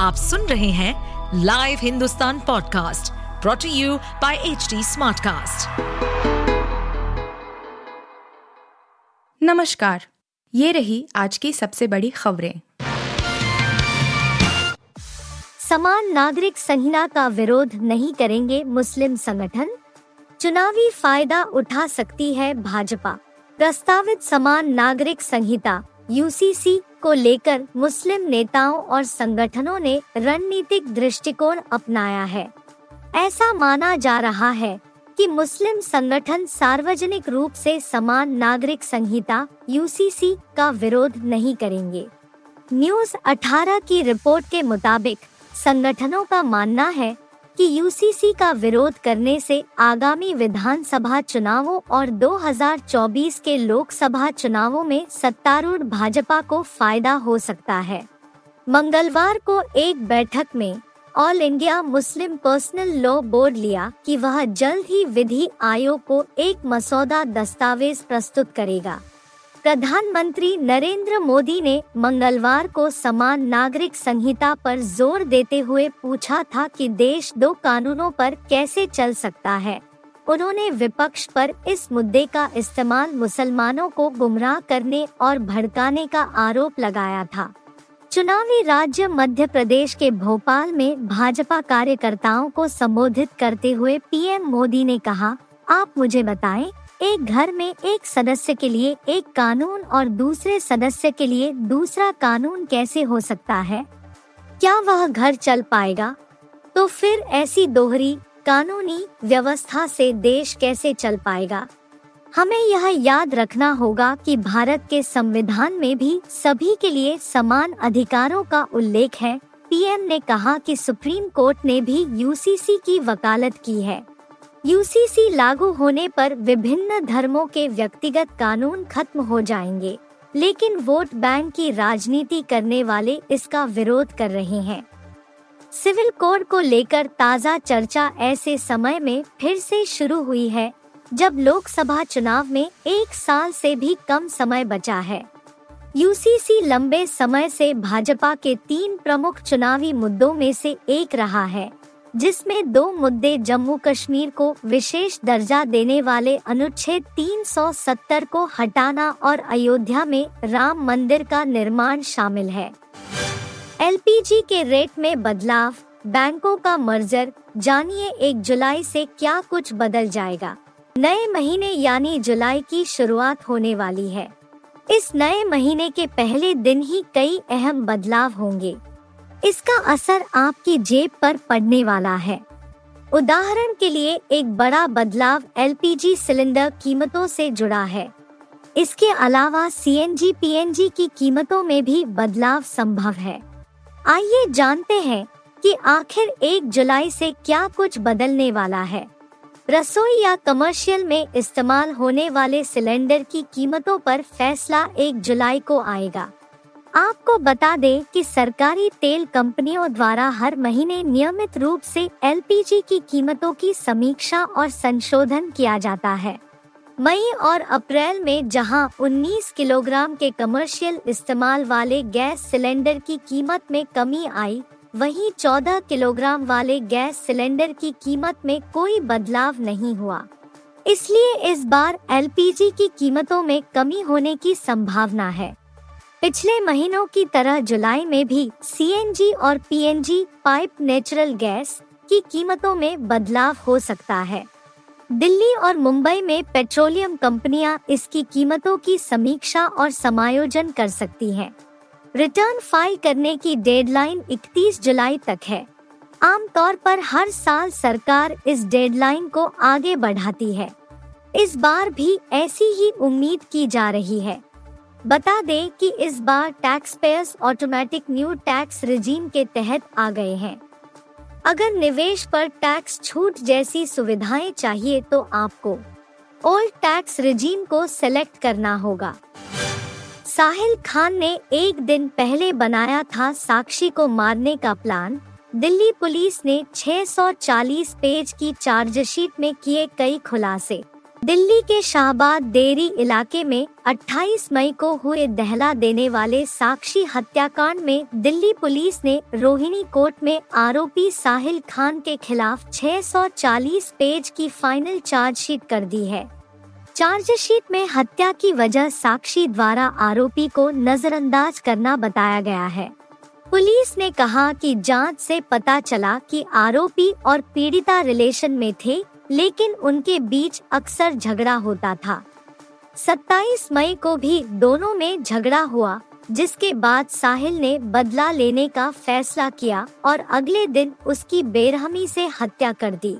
आप सुन रहे हैं live Hindustan podcast brought to you by H smartcast. नमस्कार ये रही आज की सबसे बड़ी खबरें। समान नागरिक संहिता का विरोध नहीं करेंगे मुस्लिम संगठन? चुनावी फ़ायदा उठा सकती है भाजपा। प्रस्तावित समान नागरिक संहिता यूसीसी को लेकर मुस्लिम नेताओं और संगठनों ने रणनीतिक दृष्टिकोण अपनाया है। ऐसा माना जा रहा है कि मुस्लिम संगठन सार्वजनिक रूप से समान नागरिक संहिता यूसीसी का विरोध नहीं करेंगे। न्यूज़ 18 की रिपोर्ट के मुताबिक संगठनों का मानना है कि यूसीसी का विरोध करने से आगामी विधानसभा चुनावों और 2024 के लोकसभा चुनावों में सत्तारूढ़ भाजपा को फ़ायदा हो सकता है। मंगलवार को एक बैठक में All India Muslim Personal Law Board लिया कि वह जल्द ही विधि आयोग को एक मसौदा दस्तावेज़ प्रस्तुत करेगा। प्रधानमंत्री नरेंद्र मोदी ने मंगलवार को समान नागरिक संहिता पर ज़ोर देते हुए पूछा था कि देश दो कानूनों पर कैसे चल सकता है। उन्होंने विपक्ष पर इस मुद्दे का इस्तेमाल मुसलमानों को गुमराह करने और भड़काने का आरोप लगाया था। चुनावी राज्य मध्य प्रदेश के भोपाल में भाजपा कार्यकर्ताओं को संबोधित करते हुए पीएम मोदी ने कहा, आप मुझे बताएँ एक घर में एक सदस्य के लिए, एक कानून और दूसरे सदस्य के लिए दूसरा कानून कैसे हो सकता है? क्या वह घर चल पाएगा? तो फिर ऐसी दोहरी, कानूनी व्यवस्था से देश कैसे चल पाएगा? हमें यह याद रखना होगा कि भारत के संविधान में भी सभी के लिए समान अधिकारों का उल्लेख है। पीएम ने कहा कि सुप्रीम कोर्ट ने भी यूसीसी की वकालत की है। यूसीसी लागू होने पर विभिन्न धर्मों के व्यक्तिगत कानून खत्म हो जाएँगे, लेकिन वोट बैंक की राजनीति करने वाले इसका विरोध कर रहे हैं। सिविल कोड को लेकर ताज़ा चर्चा ऐसे समय में फिर से शुरू हुई है, जब लोकसभा चुनाव में एक साल से भी कम समय बचा है। यूसीसी लंबे समय से भाजपा के तीन प्रमुख चुनावी मुद्दों में से एक रहा है। जिसमें दो मुद्दे जम्मू कश्मीर को विशेष दर्जा देने वाले अनुच्छेद 370 को हटाना और अयोध्या में राम मंदिर का निर्माण शामिल है। एलपीजी के रेट में बदलाव, बैंकों का मर्जर, जानिए एक जुलाई से क्या कुछ बदल जाएगा। नए महीने यानी जुलाई की शुरुआत होने वाली है। इस नए महीने के पहले दिन ही कई अहम बदलाव होंगे। इसका असर आपकी जेब पर पड़ने वाला है। उदाहरण के लिए, एक बड़ा बदलाव एलपीजी सिलेंडर कीमतों से जुड़ा है। इसके अलावा, सीएनजी पीएनजी की कीमतों में भी बदलाव संभव है। आइए जानते हैं कि आखिर एक जुलाई से क्या कुछ बदलने वाला है। रसोई या कमर्शियल में इस्तेमाल होने वाले सिलेंडर की कीमतों पर फैसला एक जुलाई को आएगा। आपको बता दें कि सरकारी तेल कंपनियों द्वारा हर महीने नियमित रूप से एलपीजी की कीमतों की समीक्षा और संशोधन किया जाता है। मई और अप्रैल में जहाँ 19 किलोग्राम के कमर्शियल इस्तेमाल वाले गैस सिलेंडर की कीमत में कमी आई, वहीं 14 किलोग्राम वाले गैस सिलेंडर की कीमत में कोई बदलाव नहीं हुआ। इसलिए इस बार एलपीजी की कीमतों में कमी होने की संभावना है। पिछले महीनों की तरह जुलाई में भी सीएनजी और पीएनजी पाइप नेचुरल गैस की कीमतों में बदलाव हो सकता है। दिल्ली और मुंबई में पेट्रोलियम कंपनियाँ इसकी कीमतों की समीक्षा और समायोजन कर सकती हैं। रिटर्न फ़ाइल करने की डेडलाइन 31 जुलाई तक है। आमतौर पर हर साल सरकार इस डेडलाइन को आगे बढ़ाती है। इस बार भी ऐसी ही उम्मीद की जा रही है। बता दें कि इस बार tax payers automatic new tax regime के तहत आ गए हैं। अगर निवेश पर टैक्स छूट जैसी सुविधाएँ चाहिए तो आपको ओल्ड टैक्स रिजीम को सेलेक्ट करना होगा। साहिल खान ने एक दिन पहले बनाया था साक्षी को मारने का प्लान दिल्ली पुलिस ने 640 पेज की चार्जशीट में किए कई खुलासे। दिल्ली के शाहबाद देरी इलाके में 28 मई को हुए दहला देने वाले साक्षी हत्याकांड में दिल्ली पुलिस ने रोहिणी कोर्ट में आरोपी साहिल खान के खिलाफ 640 पेज की फाइनल चार्जशीट कर दी है। चार्जशीट में हत्या की वजह साक्षी द्वारा आरोपी को नजरअंदाज करना बताया गया है। पुलिस ने कहा कि जाँच से पता चला कि आरोपी और पीड़िता रिलेशन में थे लेकिन उनके बीच अक्सर झगड़ा होता था। 27 मई को भी दोनों में झगड़ा हुआ, जिसके बाद साहिल ने बदला लेने का फैसला किया और अगले दिन उसकी बेरहमी से हत्या कर दी।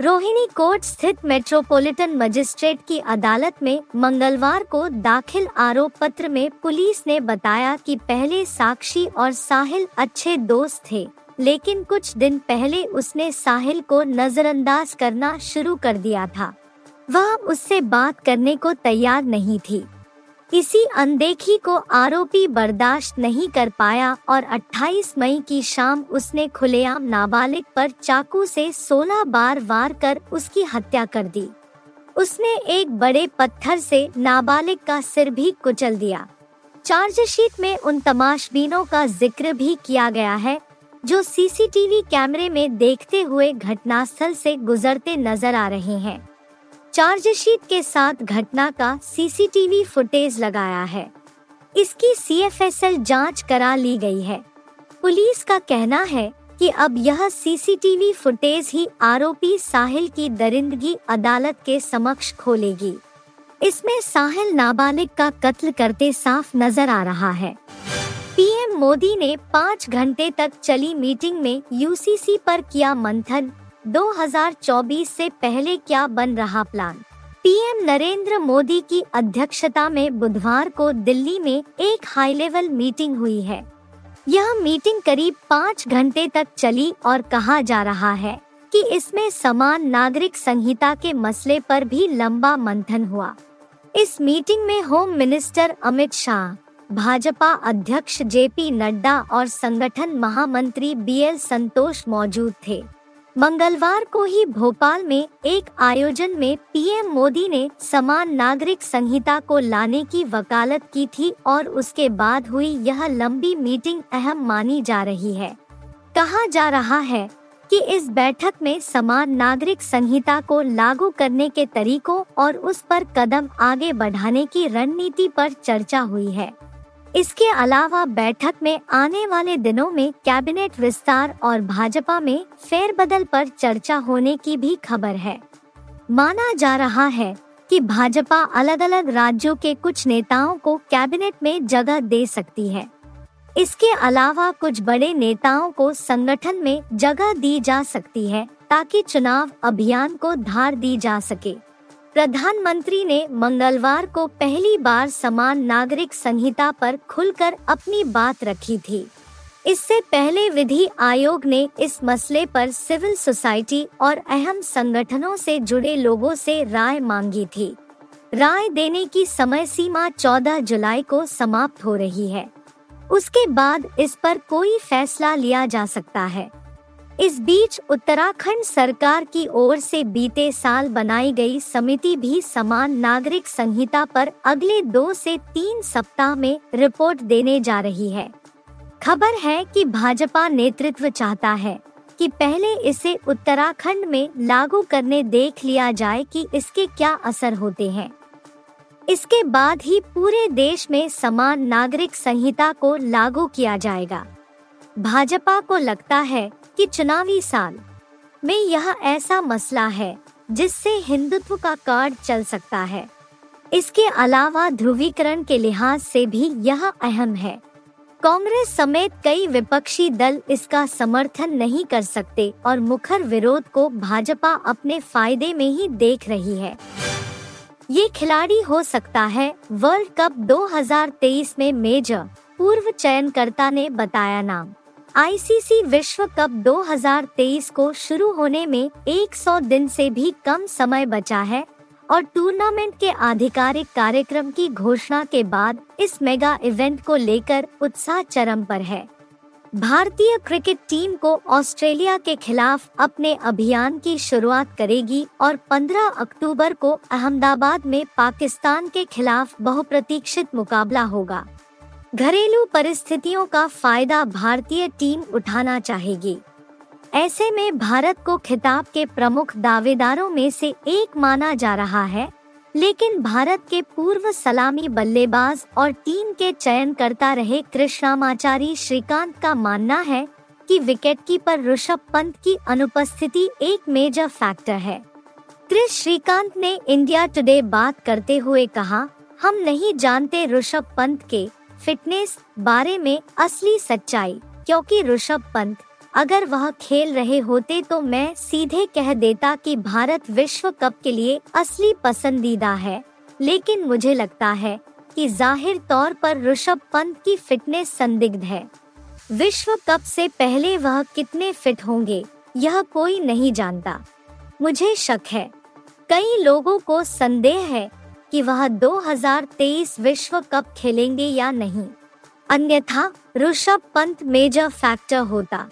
रोहिणी कोर्ट स्थित मेट्रोपॉलिटन मजिस्ट्रेट की अदालत में मंगलवार को दाखिल आरोप पत्र में पुलिस ने बताया कि पहले साक्षी और साहिल अच्छे दोस्त थे। लेकिन कुछ दिन पहले उसने साहिल को नजरअंदाज करना शुरू कर दिया था। वह उससे बात करने को तैयार नहीं थी। इसी अनदेखी को आरोपी बर्दाश्त नहीं कर पाया और 28 मई की शाम उसने खुलेआम नाबालिग पर चाकू से 16 बार वार कर उसकी हत्या कर दी। उसने एक बड़े पत्थर से नाबालिग का सिर भी कुचल दिया। चार्जशीट में उन तमाशबीनों का ज़िक्र भी किया गया है जो सीसीटीवी कैमरे में देखते हुए घटनास्थल से गुजरते नज़र आ रहे हैं। चार्जशीट के साथ घटना का सीसीटीवी फुटेज लगाया है। इसकी सीएफएसएल जाँच करा ली गई है। पुलिस का कहना है कि अब यह सीसीटीवी फुटेज ही आरोपी साहिल की दरिंदगी अदालत के समक्ष खोलेगी। इसमें साहिल नाबालिग का कत्ल करते साफ़ नज़र आ रहा है। मोदी ने पाँच घंटे तक चली मीटिंग में यूसीसी पर किया मंथन। 2024 से पहले क्या बन रहा प्लान पीएम नरेंद्र मोदी की अध्यक्षता में बुधवार को दिल्ली में एक हाई लेवल मीटिंग हुई है। यह मीटिंग करीब पाँच घंटे तक चली और कहा जा रहा है कि इसमें समान नागरिक संहिता के मसले पर भी लंबा मंथन हुआ। इस मीटिंग में होम मिनिस्टर अमित शाह भाजपा अध्यक्ष जेपी नड्डा और संगठन महामंत्री बी एल संतोष मौजूद थे। मंगलवार को ही भोपाल में एक आयोजन में पीएम मोदी ने समान नागरिक संहिता को लाने की वकालत की थी और उसके बाद हुई यह लंबी मीटिंग अहम मानी जा रही है। कहा जा रहा है कि इस बैठक में समान नागरिक संहिता को लागू करने के तरीकों और उस पर कदम आगे बढ़ाने की रणनीति पर चर्चा हुई है। इसके अलावा बैठक में आने वाले दिनों में कैबिनेट विस्तार और भाजपा में फेरबदल पर चर्चा होने की भी खबर है। माना जा रहा है कि भाजपा अलग अलग राज्यों के कुछ नेताओं को कैबिनेट में जगह दे सकती है। इसके अलावा कुछ बड़े नेताओं को संगठन में जगह दी जा सकती है ताकि चुनाव अभियान को धार दी जा सके। प्रधानमंत्री ने मंगलवार को पहली बार समान नागरिक संहिता पर खुलकर अपनी बात रखी थी। इससे पहले विधि आयोग ने इस मसले पर सिविल सोसाइटी और अहम संगठनों से जुड़े लोगों से राय मांगी थी। राय देने की समय सीमा 14 जुलाई को समाप्त हो रही है। उसके बाद इस पर कोई फैसला लिया जा सकता है। इस बीच उत्तराखंड सरकार की ओर से बीते साल बनाई गई समिति भी समान नागरिक संहिता पर अगले दो से तीन सप्ताह में रिपोर्ट देने जा रही है। खबर है कि भाजपा नेतृत्व चाहता है कि पहले इसे उत्तराखंड में लागू करने देख लिया जाए कि इसके क्या असर होते हैं। इसके बाद ही पूरे देश में समान नागरिक संहिता को लागू किया जाएगा। भाजपा को लगता है कि चुनावी साल में यह ऐसा मसला है जिससे हिंदुत्व का कार्ड चल सकता है। इसके अलावा ध्रुवीकरण के लिहाज से भी यह अहम है। कांग्रेस समेत कई विपक्षी दल इसका समर्थन नहीं कर सकते और मुखर विरोध को भाजपा अपने फ़ायदे में ही देख रही है। ये खिलाड़ी हो सकता है वर्ल्ड कप 2023 में मेजर पूर्व चयनकर्ता ने बताया नाम। आईसीसी विश्व कप 2023 को शुरू होने में 100 दिन से भी कम समय बचा है और टूर्नामेंट के आधिकारिक कार्यक्रम की घोषणा के बाद इस मेगा इवेंट को लेकर उत्साह चरम पर है। भारतीय क्रिकेट टीम को ऑस्ट्रेलिया के खिलाफ अपने अभियान की शुरुआत करेगी और 15 अक्टूबर को अहमदाबाद में पाकिस्तान के खिलाफ बहुप्रतीक्षित मुकाबला होगा। घरेलू परिस्थितियों का फ़ायदा भारतीय टीम उठाना चाहेगी। ऐसे में भारत को खिताब के प्रमुख दावेदारों में से एक माना जा रहा है, लेकिन भारत के पूर्व सलामी बल्लेबाज और टीम के चयन करता रहे कृष्णामाचारी श्रीकांत का मानना है कि विकेट कीपर ऋषभ पंत की अनुपस्थिति एक मेजर फैक्टर है। क्रिस श्रीकांत ने इंडिया टुडे बात करते हुए कहा, हम नहीं जानते ऋषभ पंत के फिटनेस बारे में असली सच्चाई, क्योंकि ऋषभ पंत, अगर वह खेल रहे होते तो मैं सीधे कह देता कि भारत विश्व कप के लिए असली पसंदीदा है। लेकिन मुझे लगता है कि ज़ाहिर तौर पर ऋषभ पंत की फिटनेस संदिग्ध है। विश्व कप से पहले वह कितने फिट होंगे, यह कोई नहीं जानता। मुझे शक है। कई लोगों को संदेह है कि वह 2023 विश्व कप खेलेंगे या नहीं। अन्यथा ऋषभ पंत मेजर फैक्टर होता।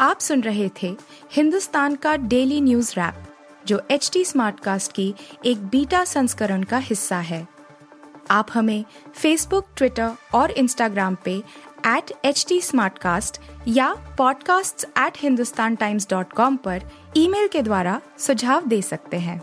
आप सुन रहे थे हिंदुस्तान का डेली न्यूज़ रैप जो एच टी स्मार्टकास्ट की एक बीटा संस्करण का हिस्सा है। आप हमें फेसबुक ट्विटर और इंस्टाग्राम पे एट एच टी या podcasts@hindustantimes.com पर ईमेल के द्वारा सुझाव दे सकते हैं।